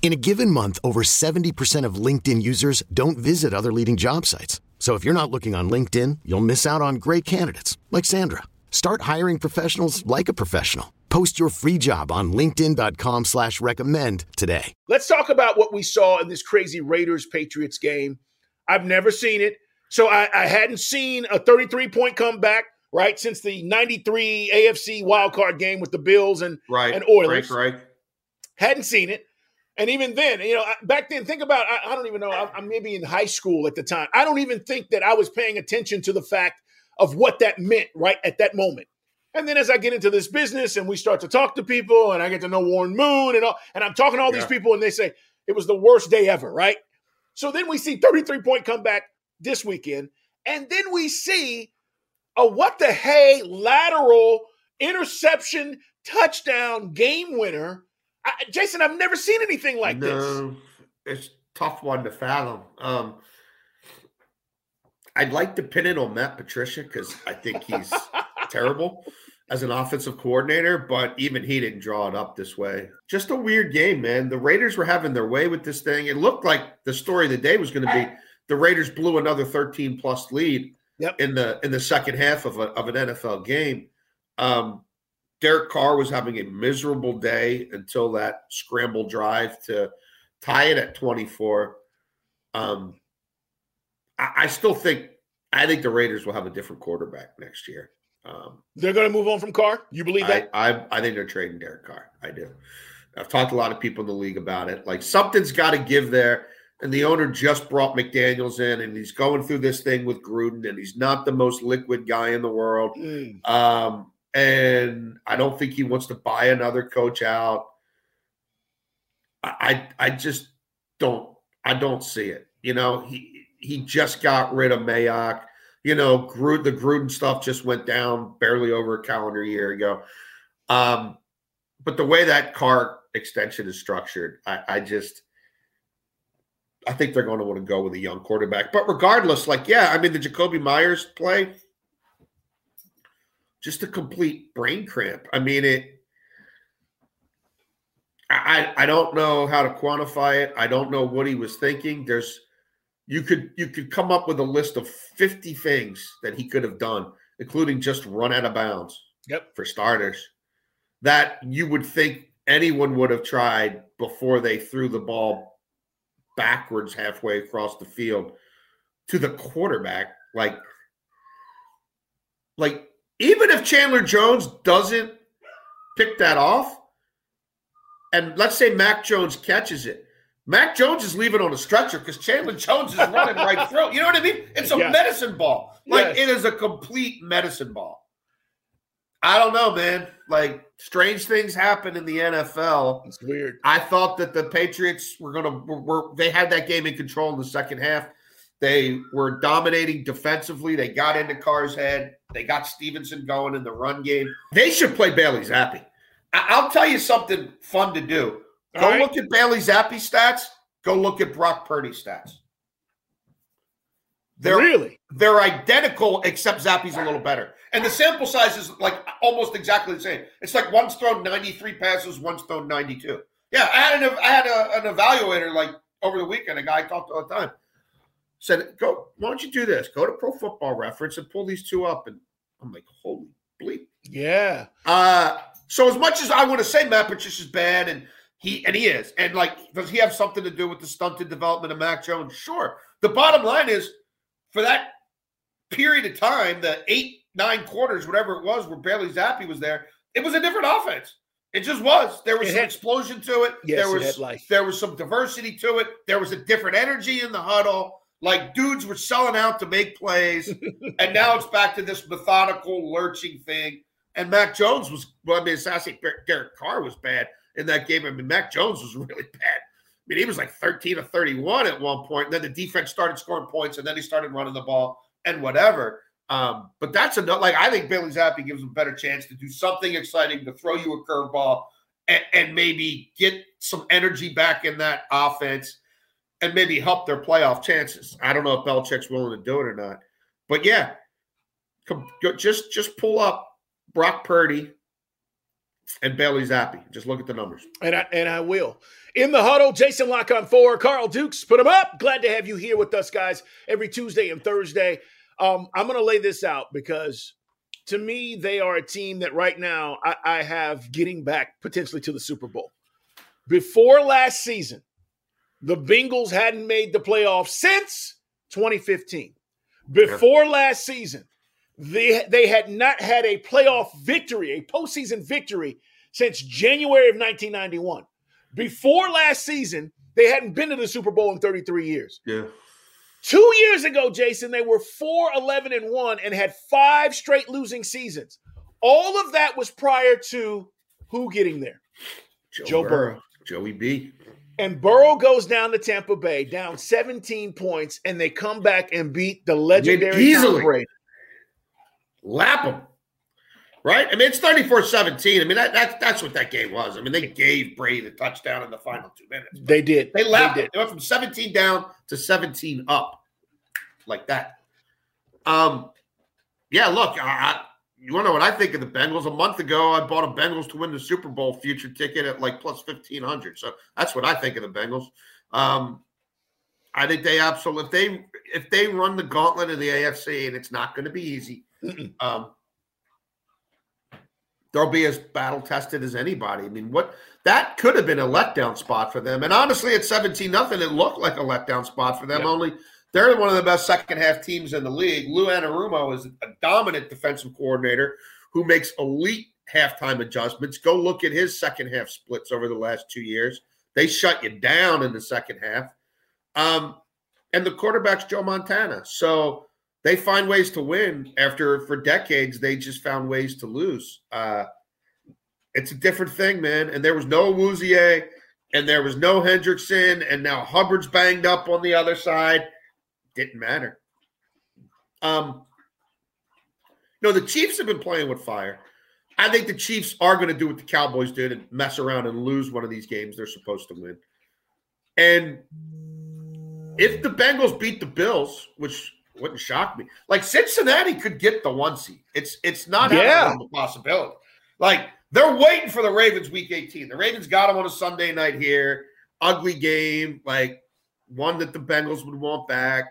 In a given month, over 70% of LinkedIn users don't visit other leading job sites. So if you're not looking on LinkedIn, you'll miss out on great candidates like Sandra. Start hiring professionals like a professional. Post your free job on LinkedIn.com slash recommend today. Let's talk about what we saw in this crazy Raiders Patriots game. I've never seen it. So I, I hadn't seen a 33 point comeback, right, since the 93 AFC wildcard game with the Bills and, right. and Oilers. Right, right. Hadn't seen it. And even then, you know, back then, think about I, I don't even know. I'm maybe in high school at the time. I don't even think that I was paying attention to the fact of what that meant right at that moment. And then as I get into this business and we start to talk to people and I get to know Warren Moon and all, and I'm talking to all yeah. these people and they say it was the worst day ever, right? So then we see 33 point comeback this weekend. And then we see a what the hey lateral interception touchdown game winner I, Jason, I've never seen anything like no, this. It's tough one to fathom. Um, I'd like to pin it on Matt Patricia because I think he's terrible as an offensive coordinator, but even he didn't draw it up this way. Just a weird game, man. The Raiders were having their way with this thing. It looked like the story of the day was going to be the Raiders blew another 13 plus lead yep. in the in the second half of, a, of an NFL game. Um, Derek Carr was having a miserable day until that scramble drive to tie it at 24. Um, I, I, still think I think the Raiders will have a different quarterback next year. Um, they're going to move on from Carr. You believe that? I, I, I think they're trading Derek Carr. I do. I've talked to a lot of people in the league about it. Like something's got to give there. And the owner just brought McDaniels in, and he's going through this thing with Gruden, and he's not the most liquid guy in the world. Mm. Um, and I don't think he wants to buy another coach out. I I just don't I don't see it. You know, he he just got rid of Mayock. You know, Gruden, the Gruden stuff just went down barely over a calendar year ago. Um, but the way that Carr extension is structured, I, I just I think they're going to want to go with a young quarterback. But regardless, like, yeah, I mean, the Jakobi Meyers play, just a complete brain cramp. I mean, it. I I don't know how to quantify it. I don't know what he was thinking. There's you could you could come up with a list of 50 things that he could have done, including just run out of bounds. Yep. For starters, that you would think anyone would have tried before they threw the ball backwards halfway across the field to the quarterback. Like, like even if Chandler Jones doesn't pick that off, and let's say Mac Jones catches it, Mac Jones is leaving on a stretcher because Chandler Jones is running right through. You know what I mean? It's a yes. medicine ball. Like yes. it is a complete medicine ball. I don't know, man. Like strange things happen in the NFL. It's weird. I thought that the Patriots were gonna were, were they had that game in control in the second half. They were dominating defensively. They got into Carr's head. They got Stevenson going in the run game. They should play Bailey Zappe. I- will tell you something fun to do. Go right. look at Bailey Zappe's stats. Go look at Brock Purdy stats. They're really they're identical, except Zappe's a little better. And the sample size is like almost exactly the same. It's like one's thrown 93 passes, one's thrown 92. Yeah, I had an I had a, an evaluator like over the weekend, a guy I talked to all the time said, "Go, why don't you do this? Go to Pro Football Reference and pull these two up." And I'm like, "Holy bleep!" Yeah. Uh, so as much as I want to say Matt Patricia's bad, and he and he is, and like, does he have something to do with the stunted development of Mac Jones? Sure. The bottom line is, for that period of time, the eight, nine quarters, whatever it was, where Bailey Zappe was there, it was a different offense. It just was. There was It some had- explosion to it. Yes, there it was had life. there was some diversity to it. There was a different energy in the huddle. Like dudes were selling out to make plays, and now it's back to this methodical lurching thing. And Mac Jones was well, I mean, not Derek Carr was bad in that game. I mean, Mac Jones was really bad. I mean, he was like 13 to 31 at one point. And then the defense started scoring points, and then he started running the ball and whatever. Um, but that's enough. Like I think Bailey Zappe gives him a better chance to do something exciting, to throw you a curveball, and, and maybe get some energy back in that offense, and maybe help their playoff chances. I don't know if Belichick's willing to do it or not, but yeah, just just pull up Brock Purdy and Bailey Zappe. Just look at the numbers. And I, and I will. In the huddle, Jason La Canfora, Carl Dukes, put them up. Glad to have you here with us, guys, every Tuesday and Thursday. Um, I'm going to lay this out because to me, they are a team that right now I, I have getting back potentially to the Super Bowl. Before last season, the Bengals hadn't made the playoffs since 2015. Before last season, they, they had not had a playoff victory, a postseason victory, since January of 1991. Before last season, they hadn't been to the Super Bowl in 33 years. Yeah. Two years ago, Jason, they were 4 11 and 1 and had five straight losing seasons. All of that was prior to who getting there? Joe Burrow. Joey B. And Burrow goes down to Tampa Bay, down 17 points, and they come back and beat the legendary Tom easily. Brady. Lap them. Right? I mean, it's 34 17. I mean, that, that's that's what that game was. I mean, they gave Brady the touchdown in the final two minutes. They did. They lapped did. it. They went from 17 down to 17 up, like that. Um, yeah. Look, I, you want to know what I think of the Bengals? A month ago, I bought a Bengals to win the Super Bowl future ticket at like plus 1500. So that's what I think of the Bengals. Um, I think they absolutely if they if they run the gauntlet of the AFC, and it's not going to be easy. Um, they'll be as battle tested as anybody. I mean, what that could have been a letdown spot for them. And honestly, at 17 nothing, it looked like a letdown spot for them. Yeah. Only they're one of the best second half teams in the league. Lou Anarumo is a dominant defensive coordinator who makes elite halftime adjustments. Go look at his second half splits over the last two years. They shut you down in the second half. Um, and the quarterback's Joe Montana. So they find ways to win after for decades they just found ways to lose. Uh, it's a different thing, man. And there was no Wouzier and there was no Hendrickson, and now Hubbard's banged up on the other side. Didn't matter. Um, no, the Chiefs have been playing with fire. I think the Chiefs are going to do what the Cowboys did and mess around and lose one of these games they're supposed to win. And if the Bengals beat the Bills, which wouldn't shock me, like Cincinnati could get the one seed. It's it's not out of the Yeah. possibility. Like they're waiting for the Ravens week 18. The Ravens got them on a Sunday night here. Ugly game, like one that the Bengals would want back.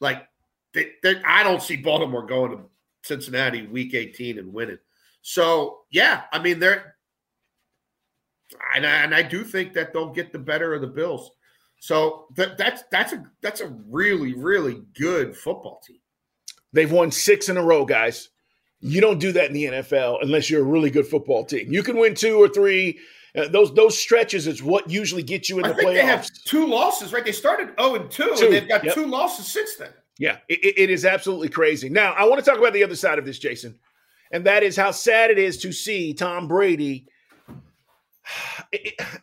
Like they, I don't see Baltimore going to Cincinnati week 18 and winning. So yeah, I mean they're and I, and I do think that they'll get the better of the Bills. So that that's that's a that's a really really good football team. They've won six in a row, guys. You don't do that in the NFL unless you're a really good football team. You can win two or three. Uh, those those stretches is what usually gets you in I the think they have two losses, right? They started 0 and 2, and they've got yep. two losses since then. Yeah, it, it- is absolutely crazy. Now, I want to talk about the other side of this, Jason, and that is how sad it is to see Tom Brady.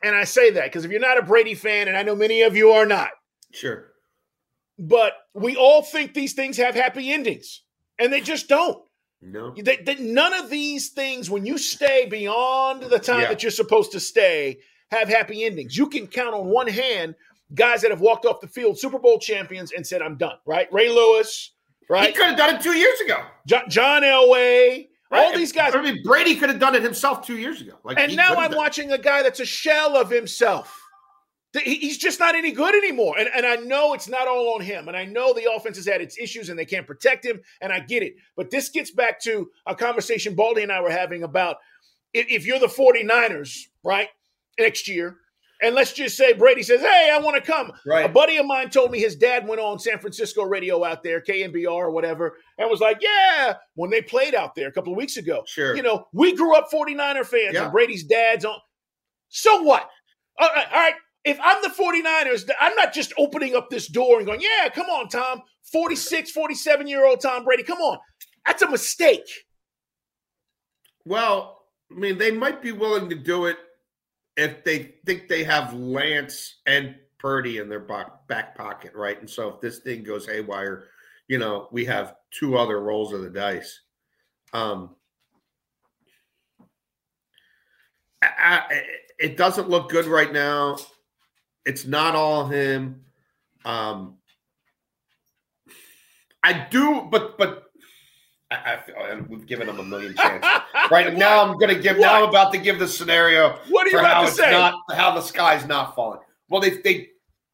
And I say that because if you're not a Brady fan, and I know many of you are not, Sure. but we all think these things have happy endings, and they just don't. No. They, they- none of these things, when you stay beyond the time Yeah. that you're supposed to stay, have happy endings. You can count on one hand guys that have walked off the field, Super Bowl champions, and said, "I'm done." Right? Ray Lewis, right? He could have done it two years ago. Jo- John Elway, Right. All these guys. I mean, Brady could have done it himself two years ago. Like, And now I'm watching a guy that's a shell of himself. He's just not any good anymore. And, and I know it's not all on him. And I know the offense has had its issues and they can't protect him. And I get it. But this gets back to a conversation Baldy and I were having about if, if you're the 49ers, right, next year, and let's just say Brady says, "Hey, I want to come." Right. A buddy of mine told me his dad went on San Francisco radio out there, KNBR or whatever, and was like, "Yeah," when they played out there a couple of weeks ago. Sure. You know, we grew up 49er fans, Yeah. and Brady's dad's on. So what? All right, all right. If I'm the 49ers, I'm not just opening up this door and going, "Yeah, come on, Tom." 46, 47 year old Tom Brady. Come on. That's a mistake. Well, I mean, they might be willing to do it if they think they have Lance and Purdy in their back, pocket, right? And so if this thing goes haywire, you know, we have two other rolls of the dice. Um, I, I, it doesn't look good right now. It's not all him. Um, I do, but but I, I feel we've given him a million chances. right now, I'm going to give. Now I'm about to give the scenario What are you about to say? not how the sky's not falling. Well, they they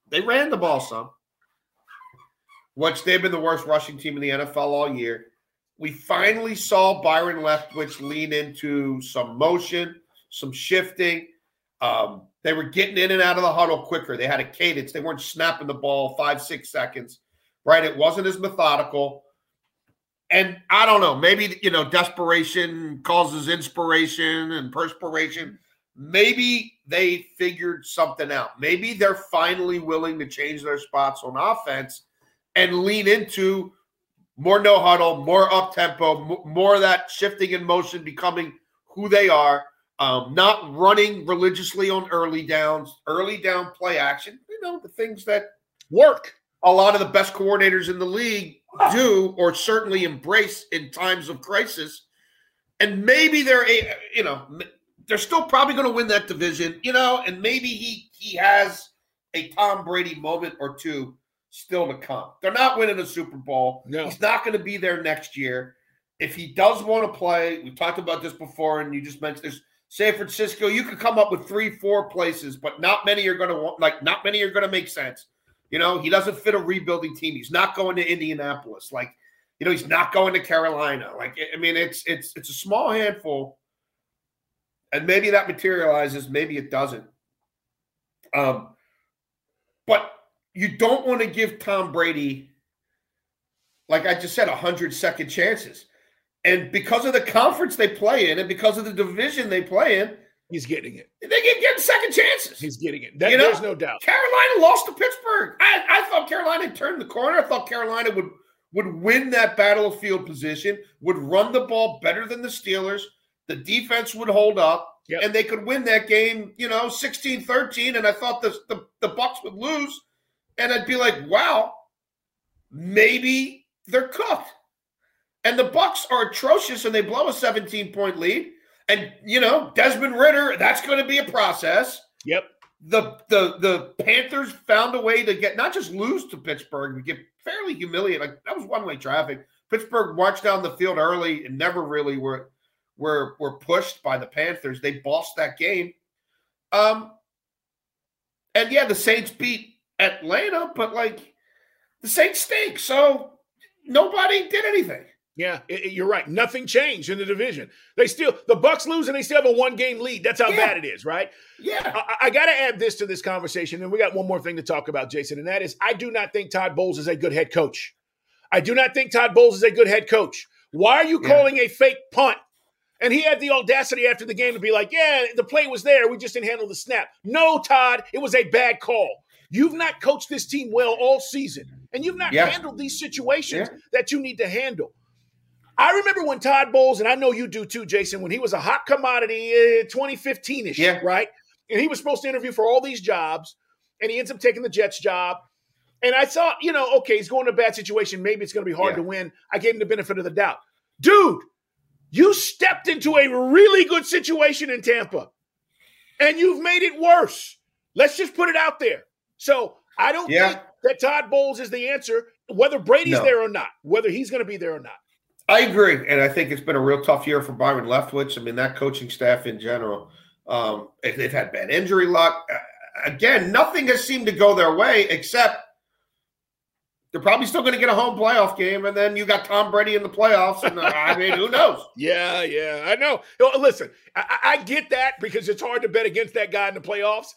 they ran the ball some, which they've been the worst rushing team in the NFL all year. We finally saw Byron Leftwich lean into some motion, some shifting. Um, they were getting in and out of the huddle quicker. They had a cadence. They weren't snapping the ball five, six seconds, right? It wasn't as methodical. And I don't know, maybe, you know, desperation causes inspiration and perspiration. Maybe they figured something out. Maybe they're finally willing to change their spots on offense and lean into more no huddle, more up tempo, more of that shifting in motion becoming who they are. Um, not running religiously on early downs, early down play action. You know the things that Work. a lot of the best coordinators in the league do, or certainly embrace in times of crisis. And maybe they're, a, you know, they're still probably going to win that division, you know, and maybe he he has a Tom Brady moment or two still to come. They're not winning a Super Bowl. No. He's not going to be there next year. If he does want to play, we've talked about this before, and you just mentioned this. San Francisco, you could come up with three, four places, but not many are going to want, like, not many are going to make sense. You know, he doesn't fit a rebuilding team. He's not going to Indianapolis. Like, you know, he's not going to Carolina. Like, I mean, it's it's it's a small handful, and maybe that materializes, maybe it doesn't. Um, but you don't want to give Tom Brady, like I just said, a hundred second chances. And because of the conference they play in, and because of the division they play in, He's getting it. they get getting second chances. He's getting it. That, You know, there's no doubt. Carolina lost to Pittsburgh. I, I thought Carolina turned the corner. I thought Carolina would would win that battle of field position, would run the ball better than the Steelers. The defense would hold up, Yep. and they could win that game, you know, 16-13. And I thought the, the, the Bucs would lose. And I'd be like, wow, maybe they're cooked. And the Bucs are atrocious and they blow a 17-point lead. And you know, Desmond Ridder, that's going to be a process Yep. the the the Panthers found a way to get not just lose to Pittsburgh, but get fairly humiliated. Like that was one way traffic. Pittsburgh marched down the field early and never really were were were pushed by the Panthers. They bossed that game. Um, and yeah, the Saints beat Atlanta, but like the Saints stink, so nobody did anything. Yeah, it- it- you're right. Nothing changed in the division. They still the Bucs lose and they still have a one game lead. That's how Yeah. bad it is, right? Yeah, I, I got to add this to this conversation, and we got one more thing to talk about, Jason, and that is I do not think Todd Bowles is a good head coach. I do not think Todd Bowles is a good head coach. Why are you Yeah. calling a fake punt? And he had the audacity after the game to be like, "Yeah, the play was there. We just didn't handle the snap." No, Todd, it was a bad call. You've not coached this team well all season, and you've not Yeah. handled these situations that you need to handle. I remember when Todd Bowles, and I know you do too, Jason, when he was a hot commodity, uh, 2015 ish, Yeah. right? And he was supposed to interview for all these jobs, and he ends up taking the Jets job. And I thought, you know, okay, he's going to a bad situation. Maybe it's going to be hard Yeah. to win. I gave him the benefit of the doubt. Dude, you stepped into a really good situation in Tampa, and you've made it worse. Let's just put it out there. So I don't Yeah. think that Todd Bowles is the answer, whether Brady's No. there or not, whether he's going to be there or not. I agree, and I think it's been a real tough year for Byron Leftwich. I mean, that coaching staff in general, um, they've had bad injury luck. Uh, Again, nothing has seemed to go their way, except they're probably still going to get a home playoff game, and then you got Tom Brady in the playoffs, and uh, I mean, who knows? Yeah, yeah, I know. Listen, I, I I get that because it's hard to bet against that guy in the playoffs.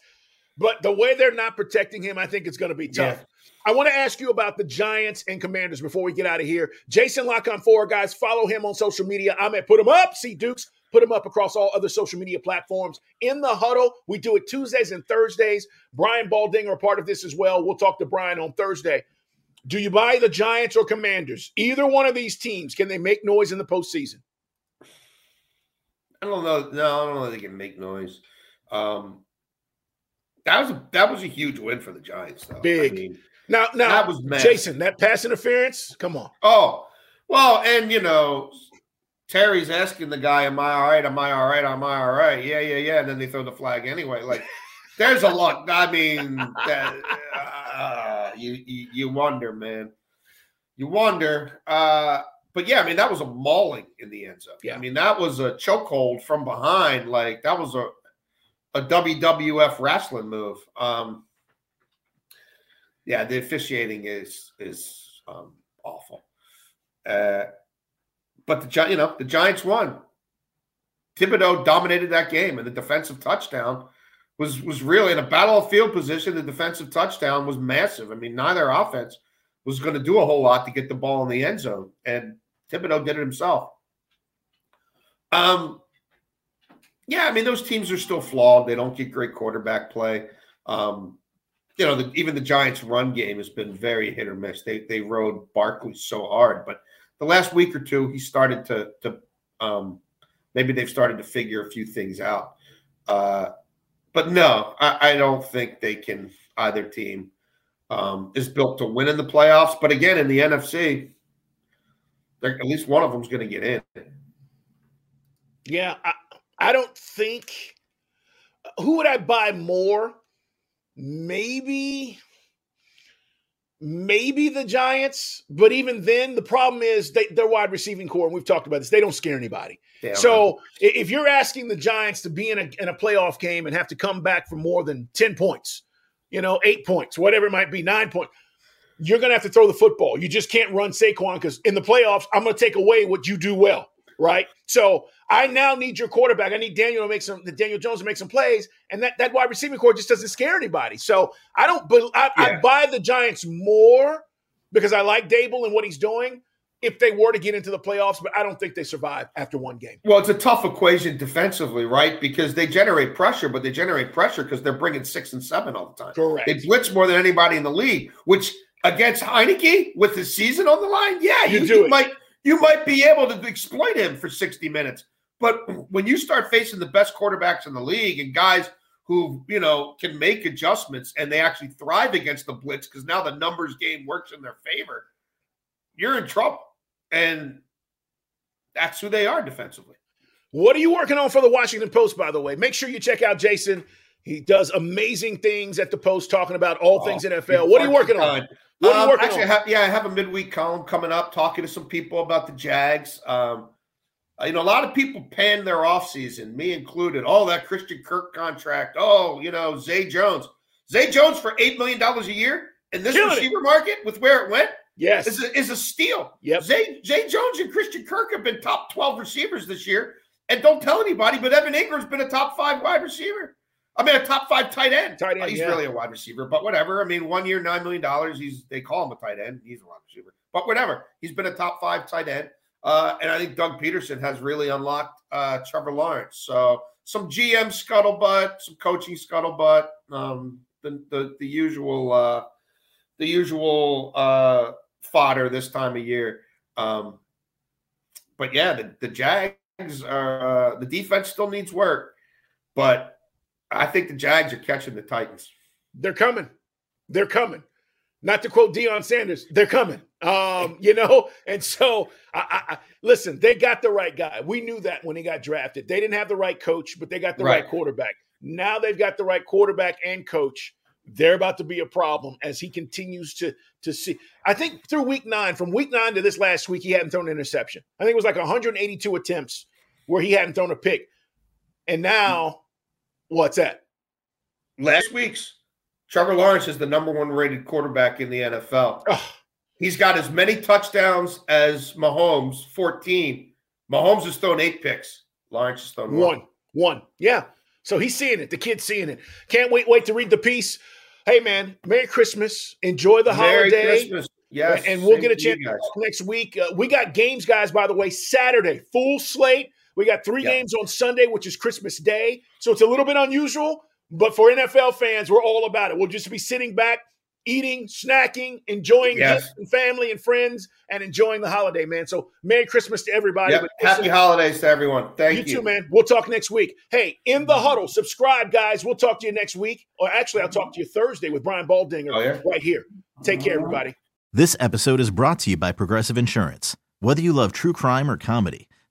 But the way they're not protecting him, I think it's going to be tough. Yeah. I want to ask you about the Giants and Commanders before we get out of here. Jason La Canfora guys. Follow him on social media. I'm at Put Him Up. See Dukes. Put him up across all other social media platforms. In the huddle, we do it Tuesdays and Thursdays. Brian Baldinger, a part of this as well. We'll talk to Brian on Thursday. Do you buy the Giants or Commanders? Either one of these teams, can they make noise in the postseason? I don't know. No, I don't know if they can make noise. Um, that was a that was a huge win for the Giants, though. Big. I mean, now, now, that was Jason. That pass interference. Come on. Oh, well, and you know, Terry's asking the guy, "Am I all right? Am I all right? Am I all right?" Yeah, yeah, yeah. And then they throw the flag anyway. Like, there's a lot. I mean, that, uh, you, you you wonder, man. You wonder. Uh, but yeah, I mean, that was a mauling in the end zone. Yeah. I mean, that was a chokehold from behind. Like that was a a WWF wrestling move. Um, yeah, the officiating is is um, awful. Uh, but the you know the Giants won. Thibodeaux dominated that game, and the defensive touchdown was was really in a battle field position. The defensive touchdown was massive. I mean, neither offense was going to do a whole lot to get the ball in the end zone, and Thibodeaux did it himself. Um, yeah, I mean those teams are still flawed. They don't get great quarterback play. Um, you know, the, even the Giants' run game has been very hit or miss. They they rode Barkley so hard, but the last week or two, he started to to um, maybe they've started to figure a few things out. Uh, but no, I, I, don't think they can. Either team um, is built to win in the playoffs. But again, in the NFC, at least one of them is going to get in. Yeah, I, I don't think. Who would I buy more? Maybe maybe the Giants, but even then, the problem is they, their wide receiving core, and we've talked about this, they don't scare anybody. So if you're asking the Giants to be in a, in a playoff game and have to come back for more than 10 points, you know, eight points, whatever it might be, nine points, you're going to have to throw the football. You just can't run Saquon because in the playoffs, I'm going to take away what you do well right? So I now need your quarterback. I need Daniel to make some the Daniel Jones to make some plays, and that that wide receiving core just doesn't scare anybody. So I don't. I, yeah. I buy the Giants more because I like Daboll and what he's doing. If they were to get into the playoffs, but I don't think they survive after one game. Well, it's a tough equation defensively, right? Because they generate pressure, but they generate pressure because they're bringing six and seven all the time. Correct. They blitz more than anybody in the league, which against Heinicke with the season on the line, yeah, you, you do you might you might be able to exploit him for 60 minutes. But when you start facing the best quarterbacks in the league and guys who, you know, can make adjustments and they actually thrive against the blitz because now the numbers game works in their favor, you're in trouble. And that's who they are defensively. What are you working on for the Washington Post, by the way? Make sure you check out Jason. He does amazing things at the Post talking about all oh, things NFL. What are you working on? What are you um, actually? I have, yeah, I have a midweek column coming up talking to some people about the Jags. Um, uh, you know, a lot of people pan their offseason, me included. Oh, that Christian Kirk contract. Oh, you know, Zay Jones. Zay Jones for $8 million a year in this receiver it. market with where it went. Yes. Is a, is a steal. Yep. Zay, Zay Jones and Christian Kirk have been top 12 receivers this year. And don't tell anybody, but Evan Engram's been a top five wide receiver. I mean, a top five tight end. Tight end he's yeah. really a wide receiver, but whatever. I mean, one year, nine million dollars. He's they call him a tight end. He's a wide receiver, but whatever. He's been a top five tight end, uh, and I think Doug Pederson has really unlocked uh, Trevor Lawrence. So some GM scuttlebutt, some coaching scuttlebutt, um, the the the usual uh, the usual uh, fodder this time of year. Um, but yeah, the, the Jags are uh, the defense still needs work, but I think the Jags are catching the Titans. They're coming. They're coming. Not to quote Deion Sanders, they're coming. Um, you know, and so I, I, listen. They got the right guy. We knew that when he got drafted. They didn't have the right coach, but they got the right, right quarterback. Now they've got the right quarterback and coach. They're about to be a problem as he continues to to see. I think through week nine, from week nine to this last week, he hadn't thrown an interception. I think it was like 182 attempts where he hadn't thrown a pick, and now What's that? Last week's Trevor Lawrence is the number one rated quarterback in the NFL. He's got as many touchdowns as Mahomes, 14. Mahomes has thrown eight picks. Lawrence has thrown one. One. one. Yeah. So he's seeing it. The kid's seeing it. Can't wait, wait to read the piece. Hey man, Merry Christmas. Enjoy the Merry holiday. Christmas. Yes, and we'll get a chance next week. Uh, we got games, guys. By the way, Saturday full slate. We got three Yep. games on Sunday, which is Christmas Day. So it's a little bit unusual, but for NFL fans, we're all about it. We'll just be sitting back, eating, snacking, enjoying Yes. gifts and family and friends, and enjoying the holiday, man. So Merry Christmas to everybody. Yep. But listen, Happy holidays to everyone. Thank you you. too, man. We'll talk next week. Hey, in the mm-hmm. huddle, subscribe, guys. We'll talk to you next week. Or actually, I'll talk mm-hmm. to you Thursday with Brian Baldinger Oh, yeah? right here. Take care, everybody. This episode is brought to you by Progressive Insurance. Whether you love true crime or comedy,